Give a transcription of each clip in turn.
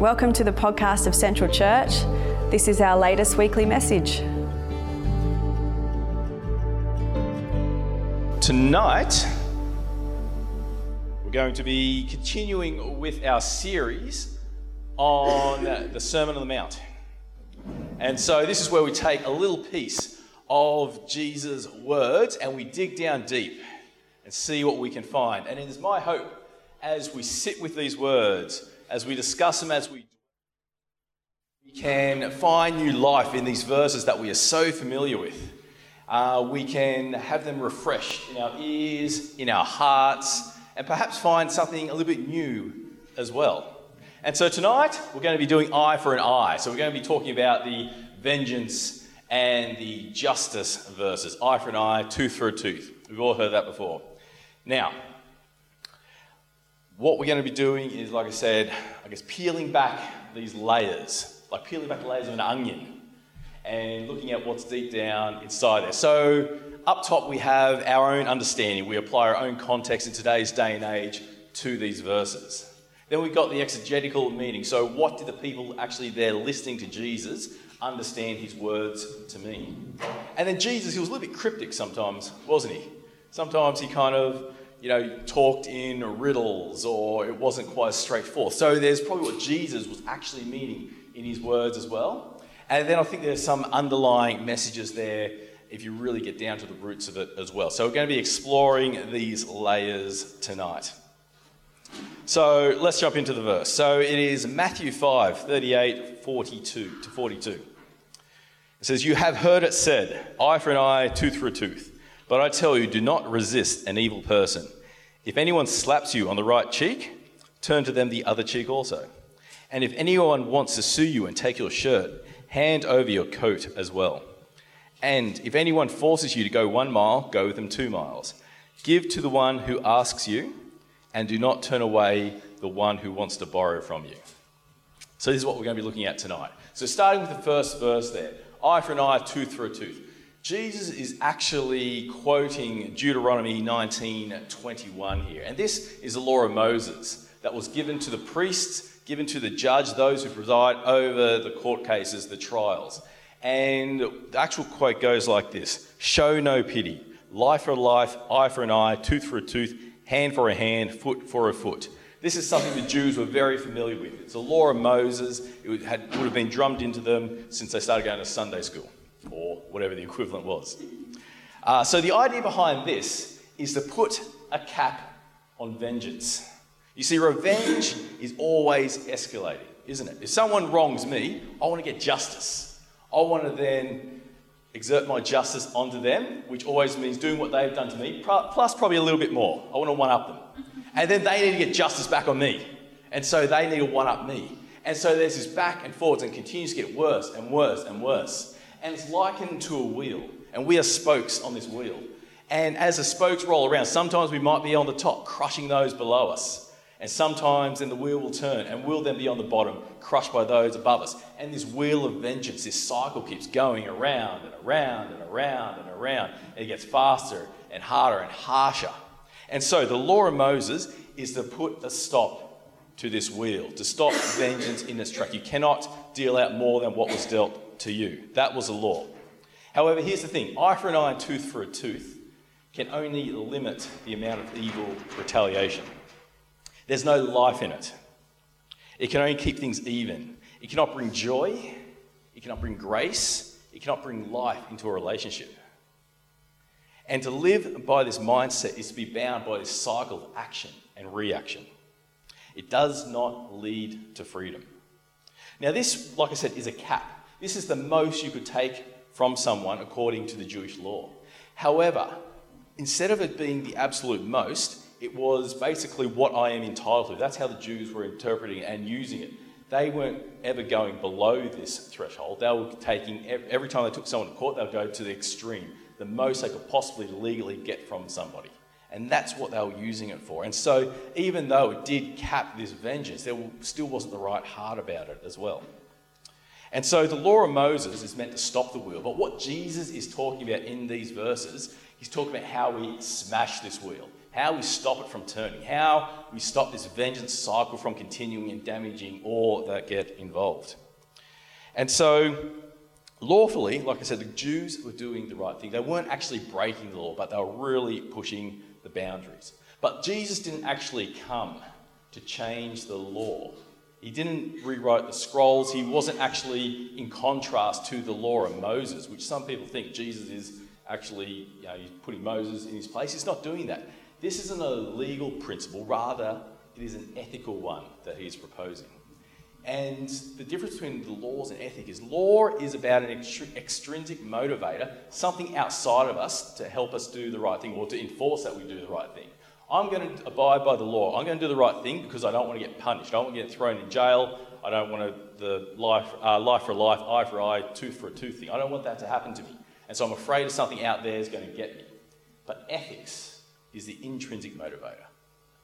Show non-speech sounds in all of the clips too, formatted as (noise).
Welcome to the podcast of Central Church. This is our latest weekly message. Tonight, we're going to be continuing with our series on the Sermon on the Mount. And so, this is where we take a little piece of Jesus' words and we dig down deep and see what we can find. And it is my hope as we sit with these words as we discuss them, as we we can find new life in these verses that we are so familiar with. Uh, we can have them refreshed in our ears, in our hearts, and perhaps find something a little bit new as well. And so tonight we're going to be doing eye for an eye. So we're going to be talking about the vengeance and the justice verses. Eye for an eye, tooth for a tooth. We've all heard that before. Now, what we're going to be doing is, like I said, I guess peeling back these layers, like peeling back the layers of an onion and looking at what's deep down inside there. So, up top, we have our own understanding. We apply our own context in today's day and age to these verses. Then we've got the exegetical meaning. So, what did the people actually there listening to Jesus understand his words to mean? And then Jesus, he was a little bit cryptic sometimes, wasn't he? Sometimes he kind of you know, talked in riddles or it wasn't quite as straightforward. So there's probably what Jesus was actually meaning in his words as well. And then I think there's some underlying messages there if you really get down to the roots of it as well. So we're going to be exploring these layers tonight. So let's jump into the verse. So it is Matthew 5 38, 42 to 42. It says, You have heard it said, eye for an eye, tooth for a tooth. But I tell you, do not resist an evil person. If anyone slaps you on the right cheek, turn to them the other cheek also. And if anyone wants to sue you and take your shirt, hand over your coat as well. And if anyone forces you to go one mile, go with them two miles. Give to the one who asks you, and do not turn away the one who wants to borrow from you. So, this is what we're going to be looking at tonight. So, starting with the first verse there eye for an eye, tooth for a tooth. Jesus is actually quoting Deuteronomy 19:21 here. And this is the law of Moses that was given to the priests, given to the judge, those who preside over the court cases, the trials. And the actual quote goes like this Show no pity. Life for life, eye for an eye, tooth for a tooth, hand for a hand, foot for a foot. This is something the Jews were very familiar with. It's the law of Moses. It would have been drummed into them since they started going to Sunday school or whatever the (laughs) equivalent was. Uh, so the idea behind this is to put a cap on vengeance. You see, revenge is always escalating, isn't it? If someone wrongs me, I want to get justice. I want to then exert my justice onto them, which always means doing what they've done to me, plus probably a little bit more. I want to one up them. And then they need to get justice back on me. And so they need to one up me. And so there's this back and forwards and continues to get worse and worse and worse and it's likened to a wheel. And we are spokes on this wheel. And as the spokes roll around, sometimes we might be on the top, crushing those below us. And sometimes then the wheel will turn and we'll then be on the bottom, crushed by those above us. And this wheel of vengeance, this cycle keeps going around and around and around and around. And it gets faster and harder and harsher. And so the law of Moses is to put a stop to this wheel, to stop vengeance in its track. You cannot deal out more than what was dealt to you. That was a law. However, here's the thing eye for an eye and tooth for a tooth can only limit the amount of evil retaliation. There's no life in it. It can only keep things even. It cannot bring joy, it cannot bring grace, it cannot bring life into a relationship. And to live by this mindset is to be bound by this cycle of action and reaction. It does not lead to freedom. Now, this, like I said, is a cap this is the most you could take from someone according to the Jewish law. However, instead of it being the absolute most, it was basically what I am entitled to. That's how the Jews were interpreting and using it. They weren't ever going below this threshold. They were taking, every time they took someone to court, they would go to the extreme, the most they could possibly legally get from somebody. And that's what they were using it for. And so, even though it did cap this vengeance, there still wasn't the right heart about it as well. And so the law of Moses is meant to stop the wheel. But what Jesus is talking about in these verses, he's talking about how we smash this wheel, how we stop it from turning, how we stop this vengeance cycle from continuing and damaging all that get involved. And so, lawfully, like I said, the Jews were doing the right thing. They weren't actually breaking the law, but they were really pushing the boundaries. But Jesus didn't actually come to change the law. He didn't rewrite the scrolls. He wasn't actually in contrast to the law of Moses, which some people think Jesus is actually, you know, he's putting Moses in his place. He's not doing that. This isn't a legal principle, rather, it is an ethical one that he's proposing. And the difference between the laws and ethic is law is about an extrinsic motivator, something outside of us to help us do the right thing or to enforce that we do the right thing. I'm going to abide by the law. I'm going to do the right thing because I don't want to get punished. I don't want to get thrown in jail. I don't want to, the life, uh, life for life, eye for eye, tooth for a tooth thing. I don't want that to happen to me. And so I'm afraid of something out there is going to get me. But ethics is the intrinsic motivator.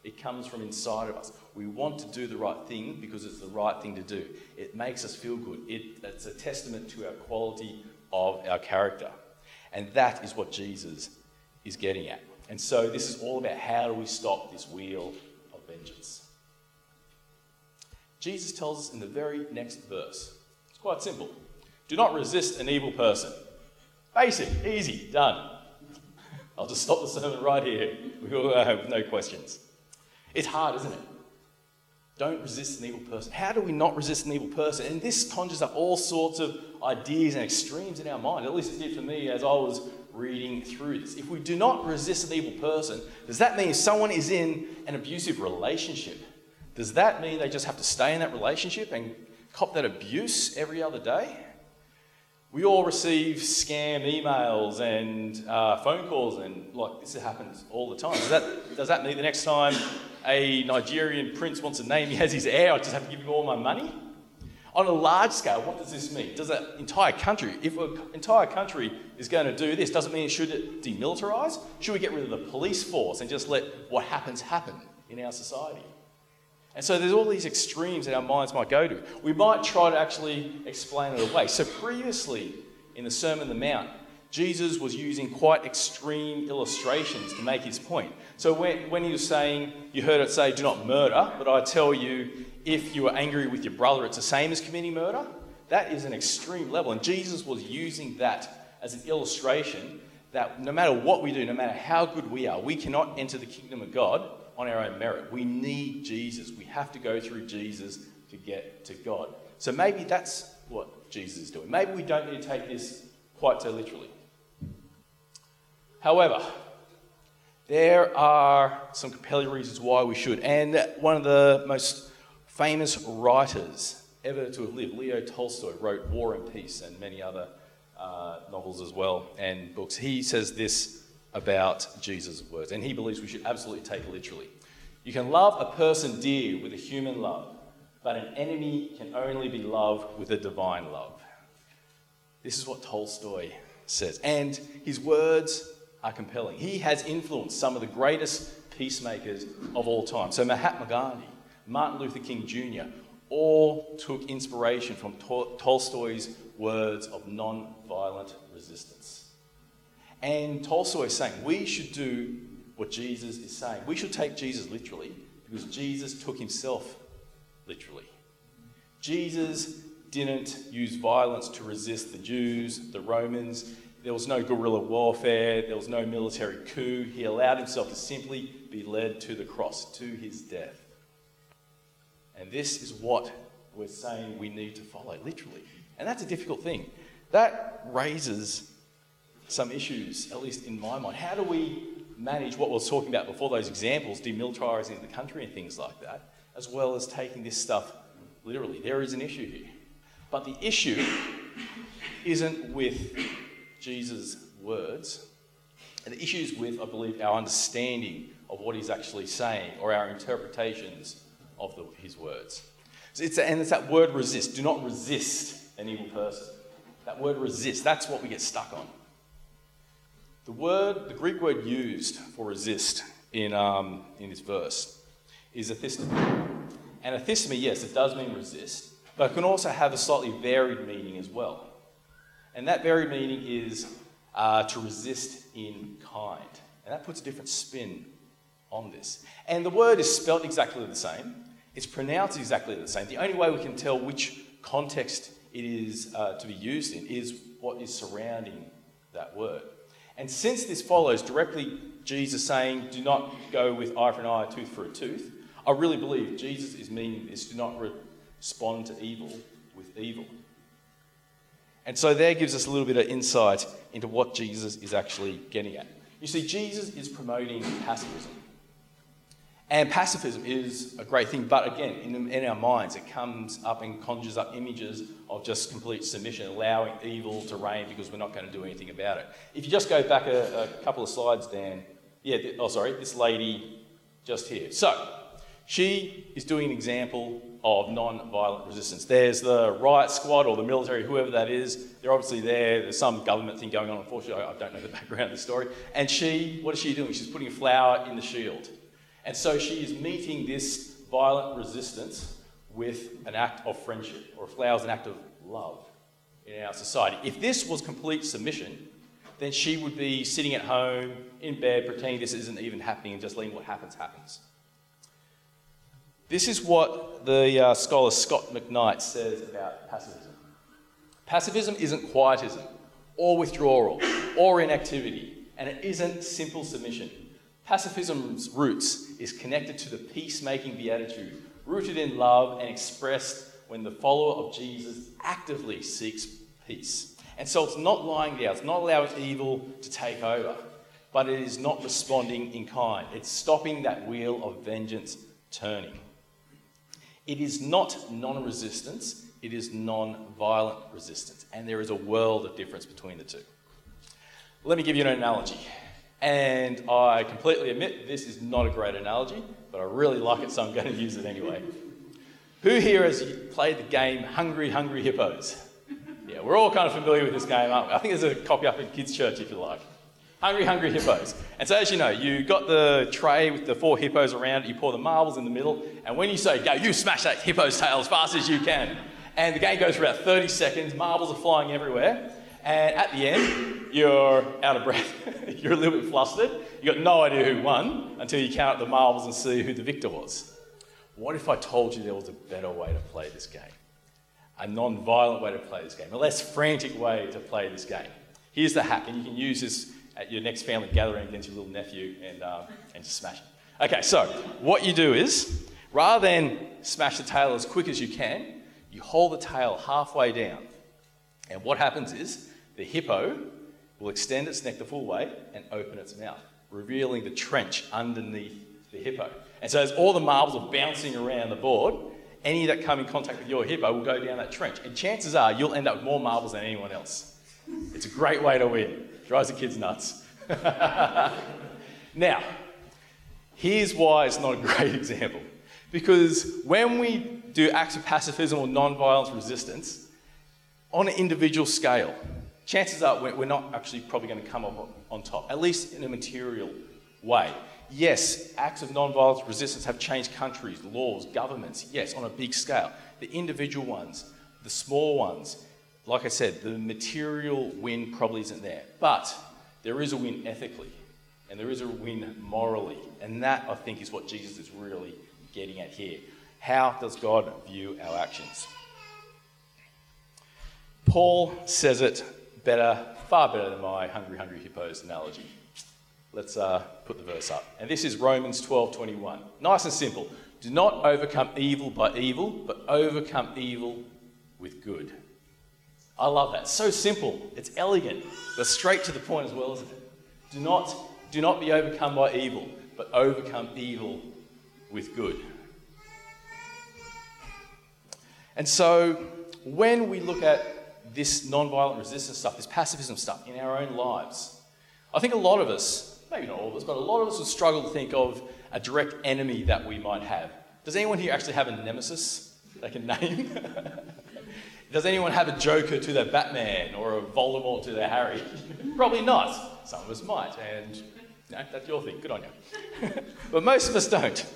It comes from inside of us. We want to do the right thing because it's the right thing to do. It makes us feel good. It, it's a testament to our quality of our character. And that is what Jesus is getting at. And so this is all about how do we stop this wheel of vengeance. Jesus tells us in the very next verse. It's quite simple. Do not resist an evil person. Basic, easy, done. (laughs) I'll just stop the sermon right here. We will have no questions. It's hard, isn't it? Don't resist an evil person. How do we not resist an evil person? And this conjures up all sorts of ideas and extremes in our mind. At least it did for me as I was reading through this. If we do not resist an evil person, does that mean someone is in an abusive relationship? Does that mean they just have to stay in that relationship and cop that abuse every other day? We all receive scam emails and uh, phone calls, and like this happens all the time. Does that, does that mean the next time a Nigerian prince wants to name me as his heir, I just have to give him all my money? On a large scale, what does this mean? Does an entire country, if an entire country is going to do this, doesn't mean it should it demilitarise? Should we get rid of the police force and just let what happens happen in our society? And so there's all these extremes that our minds might go to. We might try to actually explain it away. So previously in the Sermon on the Mount, Jesus was using quite extreme illustrations to make his point. So when, when he was saying, you heard it say, do not murder, but I tell you, if you are angry with your brother, it's the same as committing murder. That is an extreme level. And Jesus was using that as an illustration that no matter what we do, no matter how good we are, we cannot enter the kingdom of God on our own merit. We need Jesus. We have to go through Jesus to get to God. So maybe that's what Jesus is doing. Maybe we don't need to take this quite so literally. However, there are some compelling reasons why we should. And one of the most famous writers ever to have lived, Leo Tolstoy, wrote War and Peace and many other uh, novels as well and books. He says this about Jesus' words, and he believes we should absolutely take it literally. You can love a person dear with a human love, but an enemy can only be loved with a divine love. This is what Tolstoy says. And his words are compelling. He has influenced some of the greatest peacemakers of all time. So Mahatma Gandhi, Martin Luther King Jr., all took inspiration from Tolstoy's words of non-violent resistance. And Tolstoy is saying we should do what Jesus is saying. We should take Jesus literally because Jesus took himself literally. Jesus didn't use violence to resist the Jews, the Romans. There was no guerrilla warfare, there was no military coup. He allowed himself to simply be led to the cross, to his death. And this is what we're saying we need to follow, literally. And that's a difficult thing. That raises some issues, at least in my mind. How do we manage what we were talking about before, those examples, demilitarising the country and things like that, as well as taking this stuff literally? There is an issue here. But the issue isn't with Jesus' words, and the issue is with, I believe, our understanding of what he's actually saying or our interpretations of the, his words. So it's, and it's that word resist. Do not resist an evil person. That word resist, that's what we get stuck on. The word, the Greek word used for resist in, um, in this verse is athistemi. And athistemi, yes, it does mean resist, but it can also have a slightly varied meaning as well. And that very meaning is uh, to resist in kind. And that puts a different spin on this. And the word is spelt exactly the same, it's pronounced exactly the same. The only way we can tell which context it is uh, to be used in is what is surrounding that word. And since this follows directly Jesus saying, do not go with eye for an eye, tooth for a tooth, I really believe Jesus is meaning this do not respond to evil with evil. And so there gives us a little bit of insight into what Jesus is actually getting at. You see, Jesus is promoting pacifism. And pacifism is a great thing, but again, in, in, our minds, it comes up and conjures up images of just complete submission, allowing evil to reign because we're not going to do anything about it. If you just go back a, a couple of slides, Dan, yeah, oh, sorry, this lady just here. So, she is doing an example of non violent resistance. There's the riot squad or the military, whoever that is. They're obviously there. There's some government thing going on. Unfortunately, I don't know the (laughs) background of the story. And she, what is she doing? She's putting a flower in the shield. And so she is meeting this violent resistance with an act of friendship, or a flower is an act of love in our society. If this was complete submission, then she would be sitting at home in bed pretending this isn't even happening and just letting what happens happens. This is what the uh, scholar Scot McKnight says about pacifism. Pacifism isn't quietism, or withdrawal, or inactivity, and it isn't simple submission. Pacifism's roots is connected to the peacemaking beatitude, rooted in love and expressed when the follower of Jesus actively seeks peace. And so it's not lying down, it's not allowing evil to take over, but it is not responding in kind. It's stopping that wheel of vengeance turning. It is not non resistance, it is non violent resistance. And there is a world of difference between the two. Let me give you an analogy. And I completely admit this is not a great analogy, but I really like it, so I'm going to use it anyway. Who here has played the game Hungry Hungry Hippos? Yeah, we're all kind of familiar with this game, I think there's a copy up in Kids' Church if you like. Hungry, hungry hippos. And so, as you know, you got the tray with the four hippos around it, you pour the marbles in the middle, and when you say go, you smash that hippo's tail as fast as you can. And the game goes for about 30 seconds, marbles are flying everywhere, and at the end, you're out of breath. (laughs) you're a little bit flustered. You've got no idea who won until you count up the marbles and see who the victor was. What if I told you there was a better way to play this game? A non violent way to play this game, a less frantic way to play this game. Here's the hack, and you can use this at your next family gathering against your little nephew and, um, and just smash it. Okay, so what you do is, rather than smash the tail as quick as you can, you hold the tail halfway down. And what happens is, the hippo will extend its neck the full way and open its mouth, revealing the trench underneath the hippo. And so as all the marbles are bouncing around the board, any that come in contact with your hippo will go down that trench. And chances are you'll end up with more marbles than anyone else. It's a great way to win. Drives the kids nuts. (laughs) now, here's why it's not a great (laughs) example. Because when we do acts of pacifism or non-violence resistance, on an individual scale, chances are we're not actually probably going to come up on top, at least in a material way. Yes, acts of non-violence resistance have changed countries, laws, governments, yes, on a big scale. The individual ones, the small ones, like I said, the material win probably isn't there. But there is a win ethically, and there is a win morally. And that, I think, is what Jesus is really getting at here. How does God view our actions? Paul says it better, far better than my hungry, hungry hippos analogy. Let's uh, put the verse up. And this is Romans 12 21. Nice and simple. Do not overcome evil by evil, but overcome evil with good. I love that. So simple. It's elegant, but straight to the point as well, isn't it? Do not, do not be overcome by evil, but overcome evil with good. And so, when we look at this non-violent resistance stuff, this pacifism stuff in our own lives, I think a lot of us, maybe not all of us, but a lot of us would struggle to think of a direct enemy that we might have. Does anyone here actually have a nemesis they can name? (laughs) Does anyone have a Joker to their Batman or a Voldemort to their Harry? Probably not. Some of us might, and that's your thing. Good on you. (laughs) but most of us don't.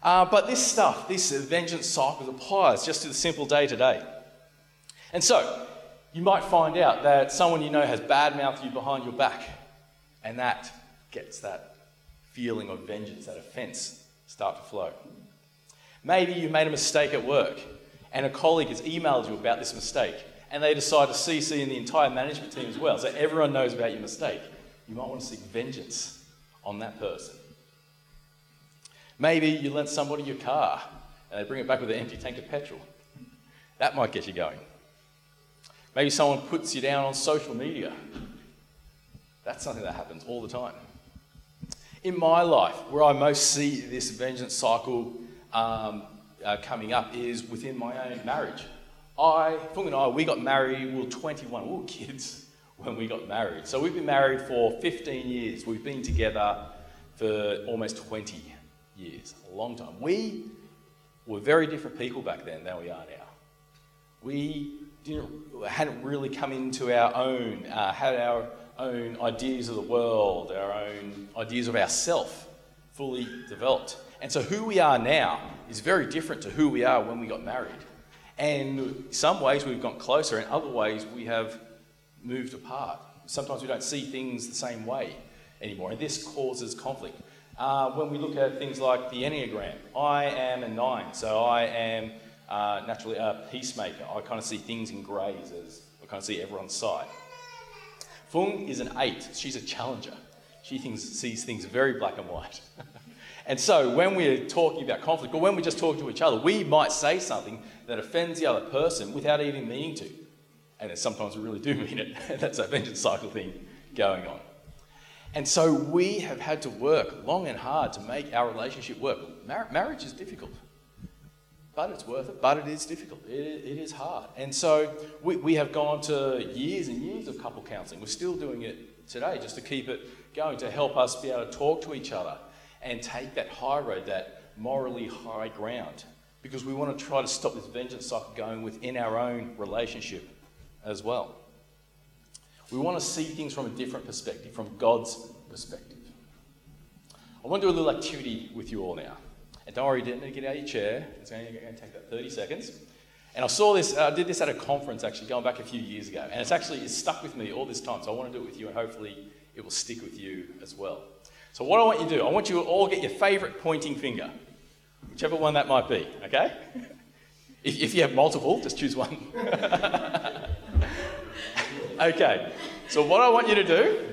Uh, but this stuff, this vengeance cycle applies just to the simple day to day. And so, you might find out that someone you know has bad mouthed you behind your back, and that gets that feeling of vengeance, that offense start to flow. Maybe you made a mistake at work and a colleague has emailed you about this mistake and they decide to CC in the entire management team as well, so everyone knows about your mistake. You might want to seek vengeance on that person. Maybe you lent somebody your car and they bring it back with an empty tank of petrol. That might get you going. Maybe someone puts you down on social media. That's something that happens all the time. In my life, where I most see this vengeance cycle um, uh, coming up is within my own marriage. I, Fung and I, we got married, we were 21, we were kids (laughs) when we got married. So we've been married for 15 years. We've been together for almost 20 years, a long time. We were very different people back then than we are now. We didn't, hadn't really come into our own, uh, had our own ideas of the world, our own ideas of ourself fully developed. And so who we are now is very different to who we are when we got married. And some ways we've got closer, and other ways we have moved apart. Sometimes we don't see things the same way anymore, and this causes conflict. Uh, when we look at things like the Enneagram, I am a nine, so I am uh, naturally a peacemaker. I kind of see things in greys as I kind of see everyone's side. Fung is an eight, she's a challenger. She thinks, sees things very black and white. (laughs) And so when we're talking about conflict, or when we just talk to each other, we might say something that offends the other person without even meaning to. And sometimes we really do (laughs) mean it. (laughs) That's a vengeance cycle thing going on. And so we have had to work long and hard to make our relationship work. Mar- marriage is difficult, but it's worth it, but it is difficult. It, it is hard. And so we, we have gone to years and years of couple counselling. We're still doing it today just to keep it going, to help us be able to talk to each other and take that high road, that morally high ground, because we want to try to stop this vengeance cycle going within our own relationship as well. We want to see things from a different perspective, from God's perspective. I want to do a little activity with you all now. And don't worry, didn't get out of your chair. It's only going to take about 30 seconds. And I saw this, uh, I did this at a conference actually going back a few years ago. And it's actually it's stuck with me all this time. So I want to do it with you and hopefully it will stick with you as well. So, what I want you to do, I want you to all get your favourite pointing finger, whichever one that might be, okay? (laughs) If, if you have multiple, just choose one. (laughs) okay, so what I want you to do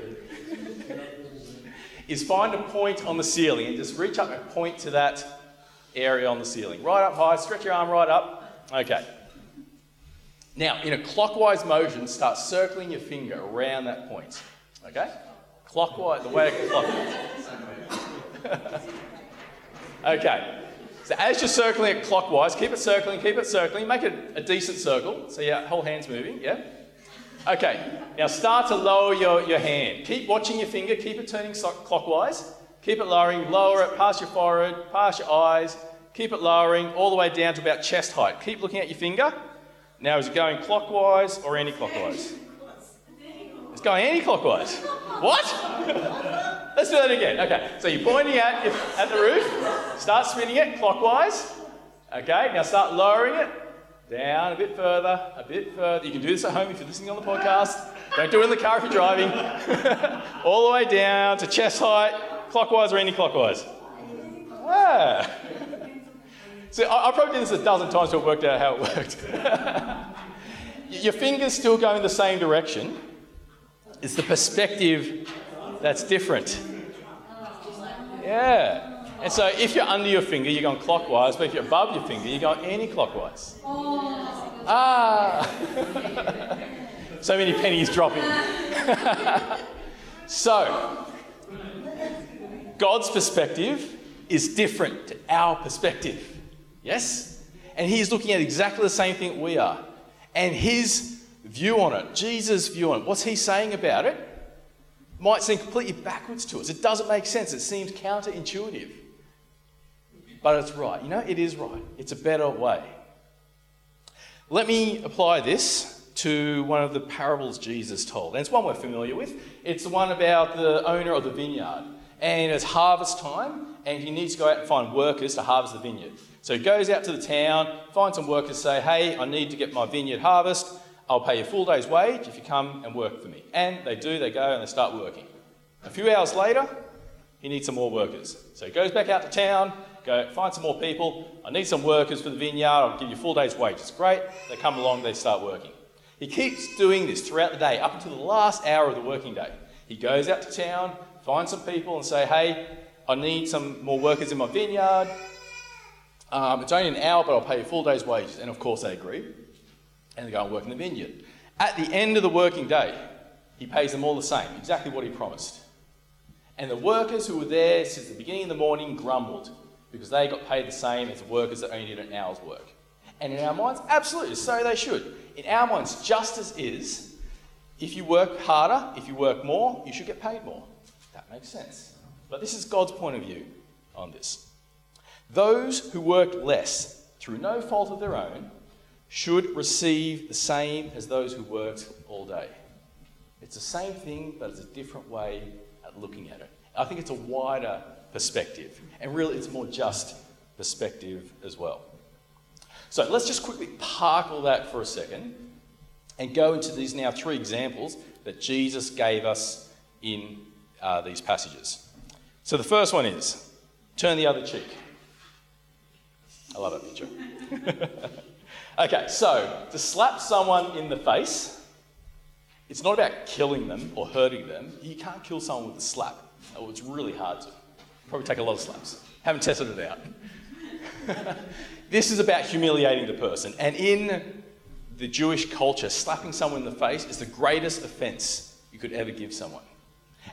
is find a point on the ceiling and just reach up and point to that area on the ceiling. Right up high, stretch your arm right up. Okay. Now, in a clockwise motion, start circling your finger around that point. Okay? Clockwise, the way clockwise. (laughs) okay. So as you're circling it clockwise, keep it circling, keep it circling, make it a decent circle. So your whole hand's moving, yeah? Okay, now start to lower your, your hand. Keep watching your finger, keep it turning clockwise. Keep it lowering, lower it past your forehead, past your eyes. Keep it lowering all the way down to about chest height. Keep looking at your finger. Now, is it going clockwise or anti clockwise? It's going anti clockwise. What? Let's do that again. Okay, so you're pointing at, at the roof, start spinning it clockwise. Okay, now start lowering it down a bit further, a bit further. You can do this at home if you're listening on the podcast. Don't do it in the car if you're driving. (laughs) All the way down to chest height, clockwise or anti clockwise. Ah. So I, I probably did this a dozen times to work out how it worked. (laughs) Your finger's still going the same direction, it's the perspective that's different. Yeah. And so if you're under your finger, you're going clockwise, but if you're above your finger, you're going anti clockwise. Ah! (laughs) so many pennies dropping. (laughs) so, God's perspective is different to our perspective. Yes? And He's looking at exactly the same thing we are. And His view on it, Jesus' view on it, what's he saying about it, might seem completely backwards to us. It doesn't make sense. It seems counterintuitive. But it's right. You know, it is right. It's a better way. Let me apply this to one of the parables Jesus told. And it's one we're familiar with. It's the one about the owner of the vineyard. And it's harvest time, and he needs to go out and find workers to harvest the vineyard. So he goes out to the town, finds some workers, say, Hey, I need to get my vineyard harvest. I'll pay you a full day's wage if you come and work for me. And they do, they go and they start working. A few hours later, He needs some more workers. So he goes back out to town, go find some more people. I need some workers for the vineyard. I'll give you a full day's wage. It's Great. They come along, they start working. He keeps doing this throughout the day, up until the last hour of the working day. He goes out to town, finds some people, and say, "Hey, I need some more workers in my vineyard. Um, it's only an hour, but I'll pay you a full day's wages." And of course, they agree, and they go and work in the vineyard. At the end of the working day, he pays them all the same, exactly what he promised. And the workers who were there since the beginning of the morning grumbled because they got paid the same as the workers that only did an hour's work. And in our minds, absolutely, so they should. In our minds, justice is if you work harder, if you work more, you should get paid more. That makes sense. But this is God's point of view on this. Those who work less through no fault of their own should receive the same as those who worked all day. It's the same thing, but it's a different way at looking at it. I think it's a wider perspective, and really it's a more just perspective as well. So let's just quickly park all that for a second and go into these now three examples that Jesus gave us in uh, these passages. So the first one is turn the other cheek. I love that picture. (laughs) okay, so to slap someone in the face, it's not about killing them or hurting them. You can't kill someone with a slap. Oh, it's really hard to. Probably take a lot of slaps. Haven't tested it out. (laughs) this is about humiliating the person. And in the Jewish culture, slapping someone in the face is the greatest offense you could ever give someone.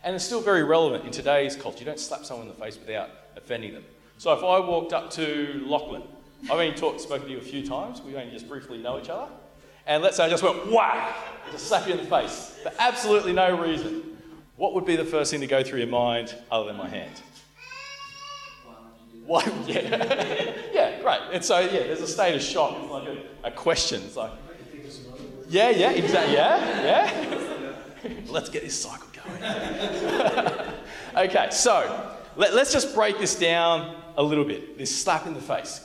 And it's still very relevant in today's culture. You don't slap someone in the face without offending them. So if I walked up to Lachlan, I've only talked, spoken to you a few times, we only just briefly know each other, and let's say I just went whack, just slap you in the face for absolutely no reason, what would be the first thing to go through your mind other than my hand? Why? Yeah, (laughs) yeah, great. And so yeah, there's a state of shock. It's like a, a question. It's like, yeah, yeah, exactly, yeah, yeah. (laughs) Let's get this cycle going. (laughs) okay, so let, us just break this down a little bit. This slap in the face.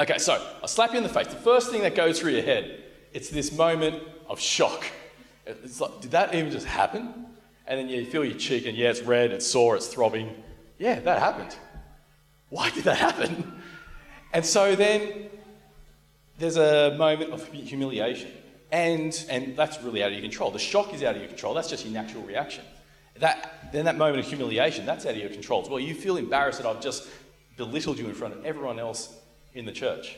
Okay, so I slap you in the face. The first thing that goes through your head, it's this moment of shock. It's like, did that even just happen? And then you feel your cheek, and yeah, it's red, it's sore, it's throbbing. Yeah, that happened. Why did that happen? And so then there's a moment of humiliation. And, and that's really out of your control. The shock is out of your control. That's just your natural reaction. That, then that moment of humiliation, that's out of your control well. You feel embarrassed that I've just belittled you in front of everyone else in the church.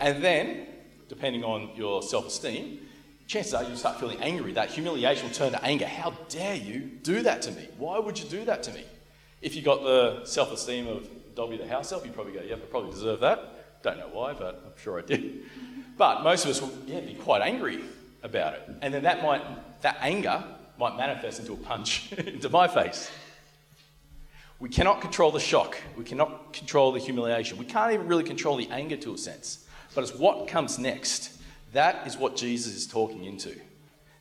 And then, depending on your self esteem, chances are you start feeling angry. That humiliation will turn to anger. How dare you do that to me? Why would you do that to me? If you got the self esteem of Dobby the house elf, you probably go, yeah, I probably deserve that. Don't know why, but I'm sure I did. But most of us will yeah, be quite angry about it. And then that might that anger might manifest into a punch (laughs) into my face. We cannot control the shock. We cannot control the humiliation. We can't even really control the anger to a sense. But it's what comes next. That is what Jesus is talking into.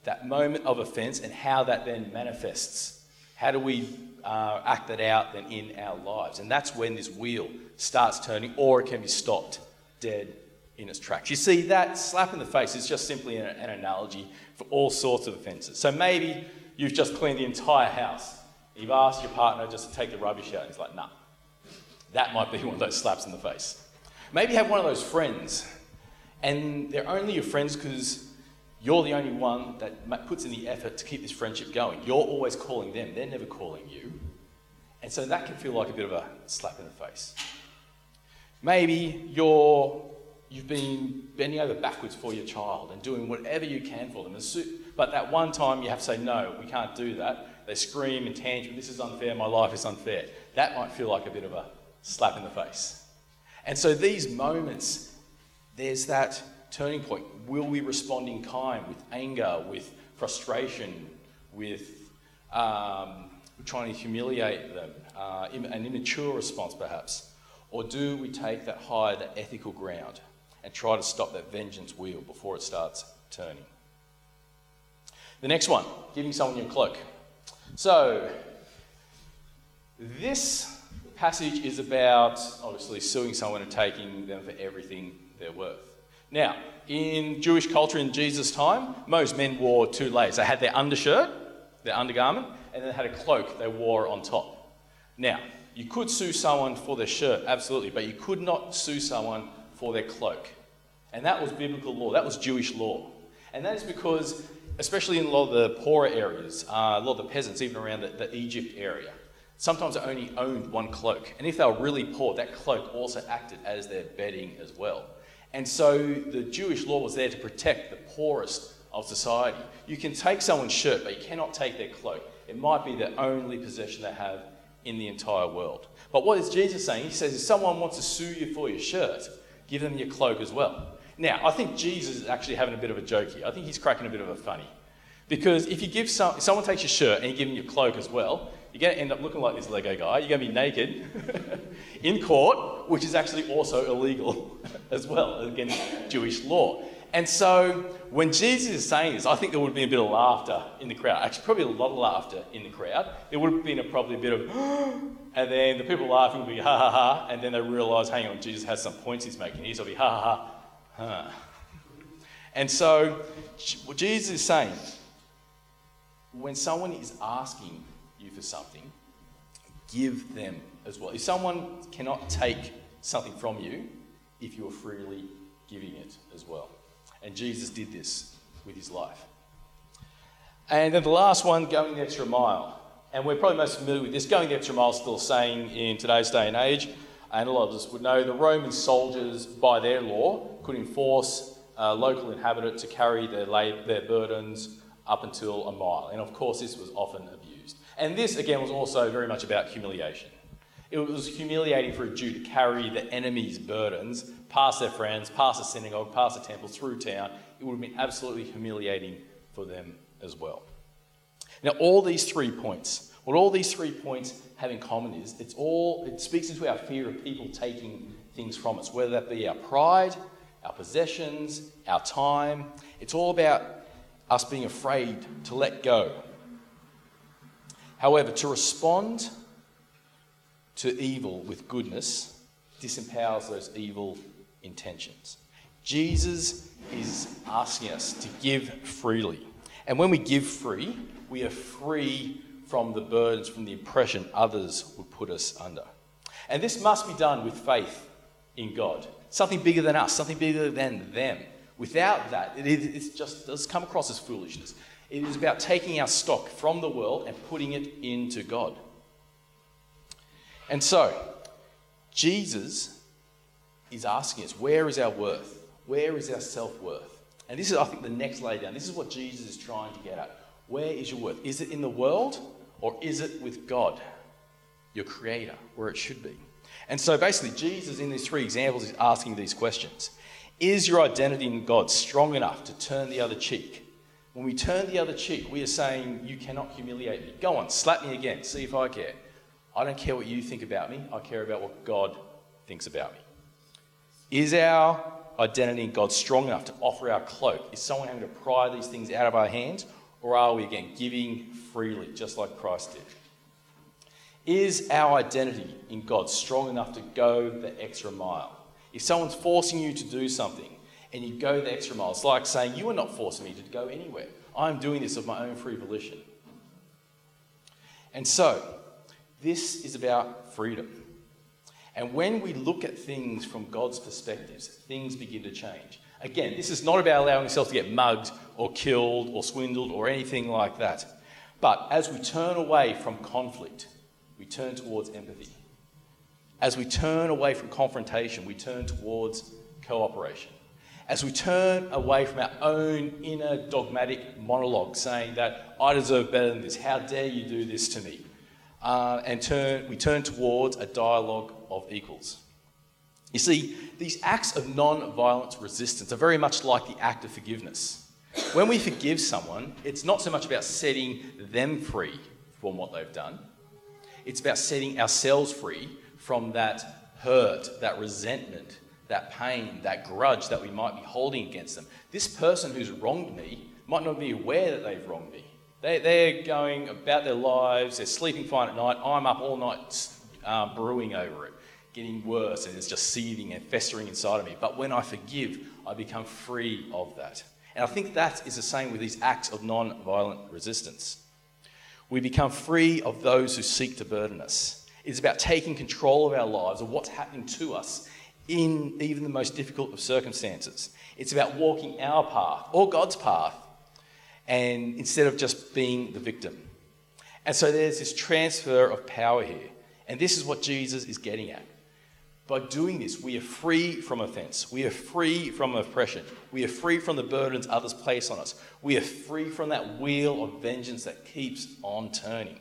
That moment of offense and how that then manifests. How do we uh, act that out then in our lives? And that's when this wheel starts turning or it can be stopped dead in its tracks. You see, that slap in the face is just simply an, an analogy for all sorts of offences. So maybe you've just cleaned the entire house You've asked your partner just to take the rubbish out. And he's like, nah. That might be one of those slaps in the face. Maybe you have one of those friends, and they're only your friends because you're the only one that puts in the effort to keep this friendship going. You're always calling them, they're never calling you. And so that can feel like a bit of a slap in the face. Maybe you're, you've been bending over backwards for your child and doing whatever you can for them. But that one time you have to say, no, we can't do that. They scream and tantrum, this is unfair, my life is unfair. That might feel like a bit of a slap in the face. And so these moments, there's that turning point. Will we respond in kind with anger, with frustration, with um, trying to humiliate them, uh, an immature response perhaps? Or do we take that higher, that ethical ground, and try to stop that vengeance wheel before it starts turning? The next one, giving someone your cloak. So, this passage is about obviously suing someone and taking them for everything they're worth. Now, in Jewish culture in Jesus' time, most men wore two layers. They had their undershirt, their undergarment, and then they had a cloak they wore on top. Now, you could sue someone for their shirt, absolutely, but you could not sue someone for their cloak. And that was biblical law, that was Jewish law. And that is because, especially in a lot of the poorer areas, uh, a lot of the peasants, even around the, the Egypt area, sometimes they only owned one cloak. And if they were really poor, that cloak also acted as their bedding as well. And so the Jewish law was there to protect the poorest of society. You can take someone's shirt, but you cannot take their cloak. It might be the only possession they have in the entire world. But what is Jesus saying? He says, if someone wants to sue you for your shirt, give them your cloak as well. Now, I think Jesus is actually having a bit of a joke here. I think he's cracking a bit of a funny. Because if you give some, if someone takes your shirt and you give them your cloak as well, you're going to end up looking like this Lego guy. You're going to be naked (laughs) in court, which is actually also illegal (laughs) as well against Jewish law. And so when Jesus is saying this, I think there would have been a bit of laughter in the crowd. Actually, probably a lot of laughter in the crowd. There would have been a, probably a bit of, (gasps) and then the people laughing would be ha ha ha, and then they realise, hang on, Jesus has some points he's making here, so be ha ha ha, ha. And so what Jesus is saying, when someone is asking you for something, give them as well. If someone cannot take something from you, if you are freely giving it as well. And Jesus did this with his life. And then the last one, going the extra mile. And we're probably most familiar with this. Going the extra mile is still saying in today's day and age, and a lot of us would know, the Roman soldiers, by their law, could enforce local inhabitant to carry their, their burdens up until a mile. And of course, this was often abused. And this, again, was also very much about humiliation. It was humiliating for a Jew to carry the enemy's burdens past their friends, past the synagogue, past the temple, through town. It would have been absolutely humiliating for them as well. Now, all these three points, what all these three points have in common is it's all, it speaks into our fear of people taking things from us, whether that be our pride, our possessions, our time. It's all about us being afraid to let go. However, to respond to evil with goodness disempowers those evil intentions. Jesus is asking us to give freely. And when we give free, we are free from the burdens, from the oppression others would put us under. And this must be done with faith in God. Something bigger than us, something bigger than them. Without that, it, it just does come across as foolishness. It is about taking our stock from the world and putting it into God. And so, Jesus is asking us, where is our worth? Where is our self worth? And this is, I think, the next lay down. This is what Jesus is trying to get at. Where is your worth? Is it in the world or is it with God, your Creator, where it should be? And so basically, Jesus, in these three examples, is asking these questions Is your identity in God strong enough to turn the other cheek? When we turn the other cheek, we are saying, You cannot humiliate me. Go on, slap me again, see if I care. I don't care what you think about me, I care about what God thinks about me. Is our identity in God strong enough to offer our cloak? Is someone having to pry these things out of our hands? Or are we, again, giving freely, just like Christ did? Is our identity in God strong enough to go the extra mile? If someone's forcing you to do something and you go the extra mile, it's like saying, You are not forcing me to go anywhere. I'm doing this of my own free volition. And so, this is about freedom. And when we look at things from God's perspectives, things begin to change. Again, this is not about allowing ourselves to get mugged or killed or swindled or anything like that. But as we turn away from conflict, we turn towards empathy. As we turn away from confrontation, we turn towards cooperation. As we turn away from our own inner dogmatic monologue saying that I deserve better than this, how dare you do this to me? uh, and turn, we turn towards a dialogue of equals. You see, these acts of non violent resistance are very much like the act of forgiveness. When we forgive someone, it's not so much about setting them free from what they've done, it's about setting ourselves free from that hurt, that resentment, that pain, that grudge that we might be holding against them. This person who's wronged me might not be aware that they've wronged me. They, they're going about their lives, they're sleeping fine at night. I'm up all night um, brewing over it, getting worse, and it's just seething and festering inside of me. But when I forgive, I become free of that. And I think that is the same with these acts of non violent resistance. We become free of those who seek to burden us. It's about taking control of our lives, of what's happening to us in even the most difficult of circumstances. It's about walking our path or God's path, and instead of just being the victim. And so there's this transfer of power here. And this is what Jesus is getting at. By doing this, we are free from offense. We are free from oppression. We are free from the burdens others place on us. We are free from that wheel of vengeance that keeps on turning.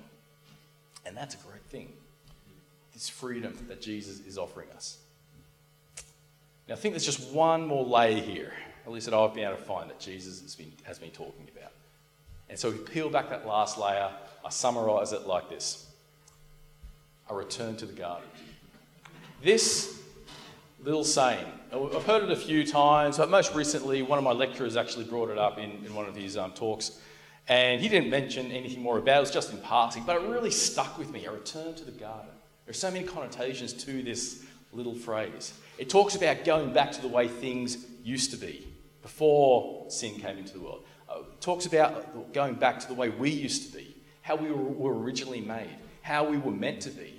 And that's a great thing. This freedom that Jesus is offering us. Now, I think there's just one more layer here, at least that I've been able to find, that Jesus has been, has been talking about. And so we peel back that last layer. I summarize it like this a return to the garden. This little saying, I've heard it a few times, but most recently, one of my lecturers actually brought it up in, in one of his um, talks. And he didn't mention anything more about it, it was just in passing, but it really stuck with me a return to the garden. There are so many connotations to this little phrase. It talks about going back to the way things used to be before sin came into the world. Uh, it talks about going back to the way we used to be, how we were, originally made, how we were meant to be,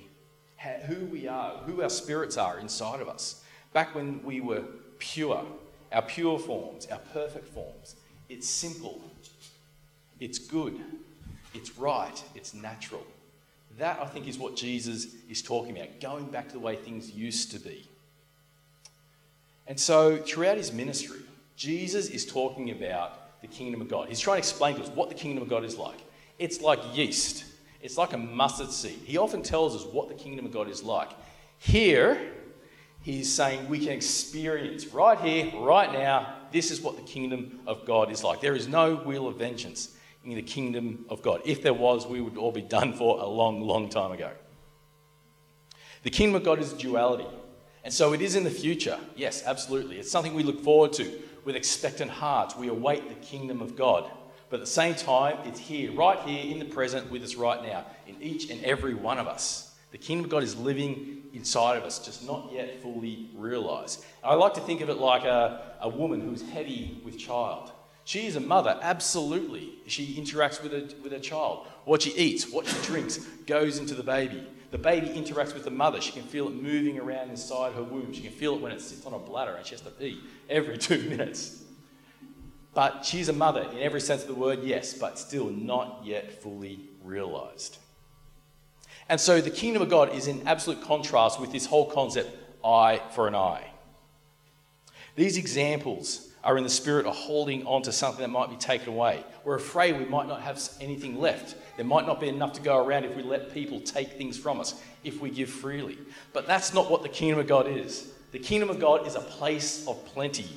who we are, who our spirits are inside of us. Back when we were pure, our pure forms, our perfect forms. It's simple, it's good, it's right, it's natural. That, I think, is what Jesus is talking about, going back to the way things used to be. And so, throughout his ministry, Jesus is talking about the kingdom of God. He's trying to explain to us what the kingdom of God is like. It's like yeast, it's like a mustard seed. He often tells us what the kingdom of God is like. Here, he's saying we can experience right here, right now, this is what the kingdom of God is like. There is no wheel of vengeance in the kingdom of God. If there was, we would all be done for a long, long time ago. The kingdom of God is duality. And so it is in the future. Yes, absolutely. It's something we look forward to with expectant hearts. We await the kingdom of God. But at the same time, it's here, right here in the present with us right now, in each and every one of us. The kingdom of God is living inside of us, just not yet fully realized. I like to think of it like a, a woman who's heavy with child. She is a mother, absolutely. She interacts with her, with her child. What she eats, what she drinks, goes into the baby. The baby interacts with the mother. She can feel it moving around inside her womb. She can feel it when it sits on a bladder and she has to pee every (laughs) two minutes. But she's a mother in every sense of the word, yes, but still not yet fully realized. And so the kingdom of God is in absolute contrast with this whole concept eye for an eye. These examples are in the spirit of holding on to something that might be taken away. We're afraid we might not have anything left. There might not be enough to go around if we let people take things from us, if we give freely. But that's not what the kingdom of God is. The kingdom of God is a place of plenty,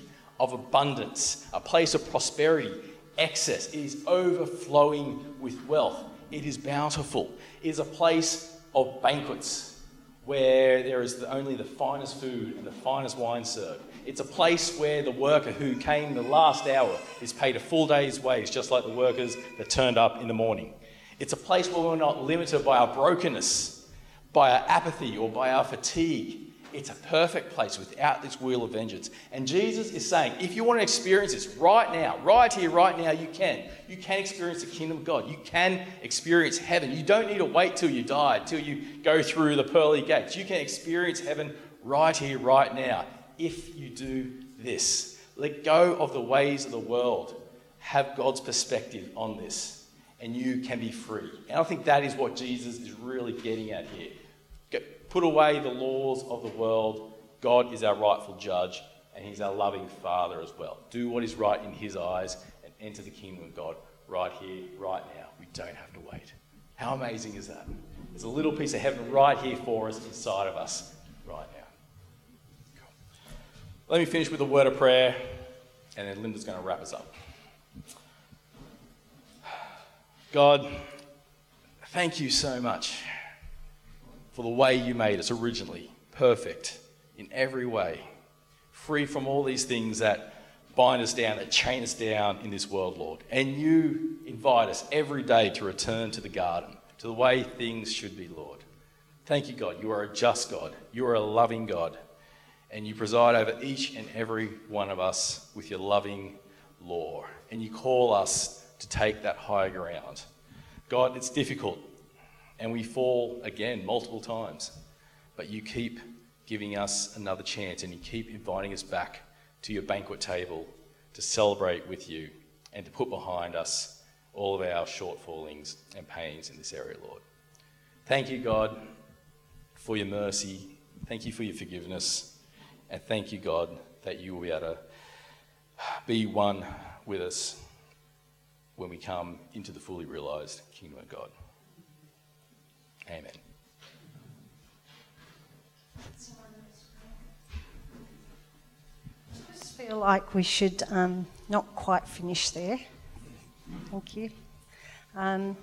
of abundance, a place of prosperity, excess. It is overflowing with wealth. It is bountiful. It is a place of banquets where there is only the finest food and the finest wine served. It's a place where the worker who came the last hour is paid a full day's wage, just like the workers that turned up in the morning. It's a place where we're not limited by our brokenness, by our apathy, or by our fatigue. It's a perfect place without this wheel of vengeance. And Jesus is saying, if you want to experience this right now, right here, right now, you can. You can experience the kingdom of God. You can experience heaven. You don't need to wait till you die, till you go through the pearly gates. You can experience heaven right here, right now if you do this. Let go of the ways of the world. Have God's perspective on this, and you can be free. And I think that is what Jesus is really getting at here. Put away the laws of the world. God is our rightful judge, and He's our loving Father as well. Do what is right in His eyes and enter the kingdom of God right here, right now. We don't have to wait. How amazing is that? There's a little piece of heaven right here for us inside of us right now. Let me finish with a word of prayer, and then Linda's going to wrap us up. God, thank you so much for the way you made us originally, perfect in every way, free from all these things that bind us down, that chain us down in this world, Lord. And you invite us every day to return to the garden, to the way things should be, Lord. Thank you, God. You are a just God, you are a loving God and you preside over each and every one of us with your loving law. And you call us to take that higher ground. God, it's difficult, and we fall again multiple times. But you keep giving us another chance and you keep inviting us back to your banquet table to celebrate with you and to put behind us all of our shortfallings and pains in this area, Lord. Thank you, God, for your mercy. Thank you for your forgiveness. And thank you, God, that you will be able to be one with us when we come into the fully realized kingdom of God. Amen. I just feel like we should um, not quite finish there. Thank you. Um,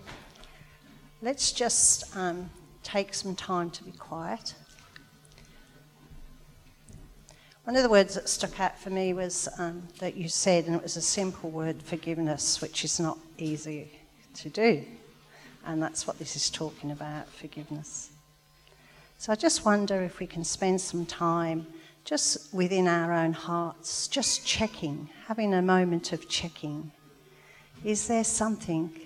let's just um, take some time to be quiet. One of the words that stuck out for me was um, that you said, and it was a simple word, forgiveness, which is not easy to do. And that's what this is talking about forgiveness. So I just wonder if we can spend some time just within our own hearts, just checking, having a moment of checking. Is there something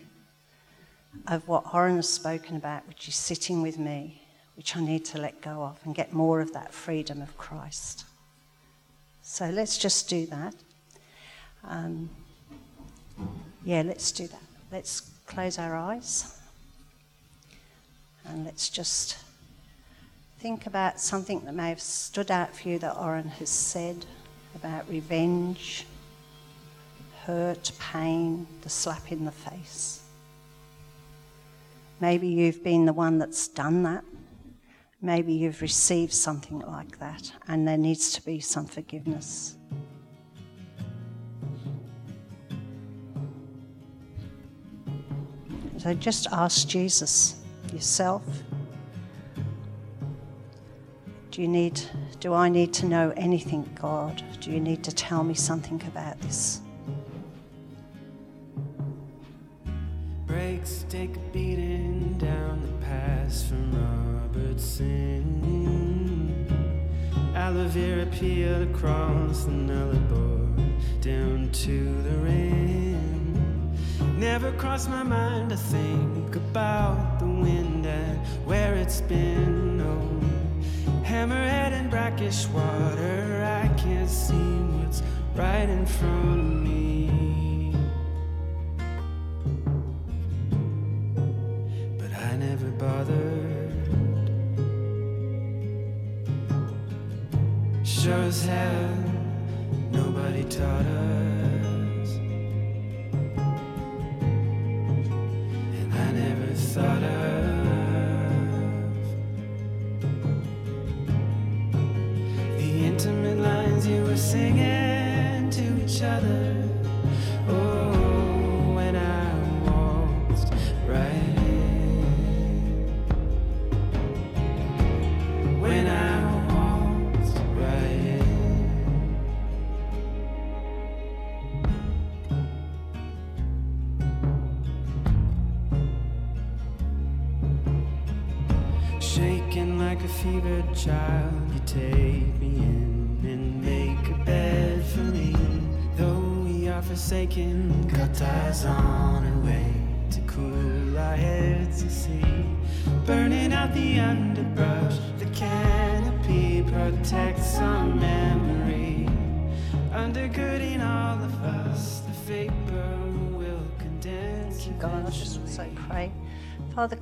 of what Oren has spoken about which is sitting with me, which I need to let go of and get more of that freedom of Christ? So let's just do that. Um, yeah, let's do that. Let's close our eyes and let's just think about something that may have stood out for you that Oren has said about revenge, hurt, pain, the slap in the face. Maybe you've been the one that's done that. Maybe you've received something like that, and there needs to be some forgiveness. So just ask Jesus yourself do you need do I need to know anything, God? Do you need to tell me something about this? Breaks take a beating down the pass from Robertson. Aloe vera peeled across the nullarbor down to the rim. Never crossed my mind to think about where it's been. Oh, hammerhead and brackish water. I can't see what's right in front of me. But I never bothered. Sure as hell, nobody taught us. And I never thought of. Singing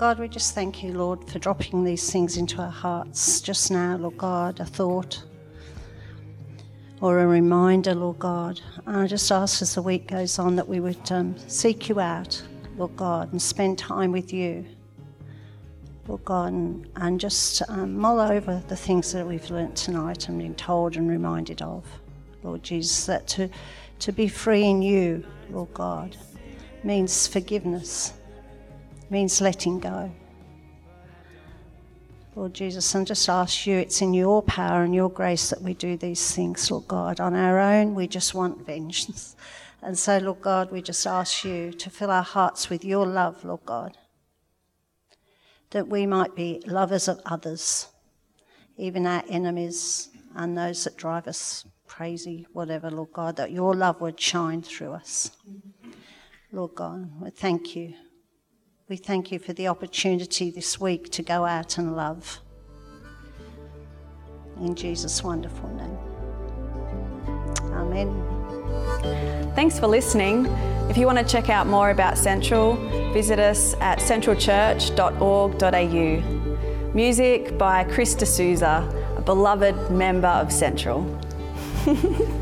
God, we just thank you, Lord, for dropping these things into our hearts just now, Lord God, a thought or a reminder, Lord God. And I just ask as the week goes on that we would um, seek you out, Lord God, and spend time with you, Lord God, and, and just um, mull over the things that we've learnt tonight and been told and reminded of, Lord Jesus, that to, to be free in you, Lord God, means forgiveness means letting go. Lord Jesus, and just ask you, it's in your power and your grace that we do these things, Lord God. On our own, we just want vengeance. And so, Lord God, we just ask you to fill our hearts with your love, Lord God, that we might be lovers of others, even our enemies and those that drive us crazy, whatever, Lord God, that your love would shine through us. Lord God, we thank you. We thank you for the opportunity this week to go out and love. In Jesus' wonderful name. Amen. Thanks for listening. If you want to check out more about Central, visit us at centralchurch.org.au. Music by Chris D'Souza, a beloved member of Central. (laughs)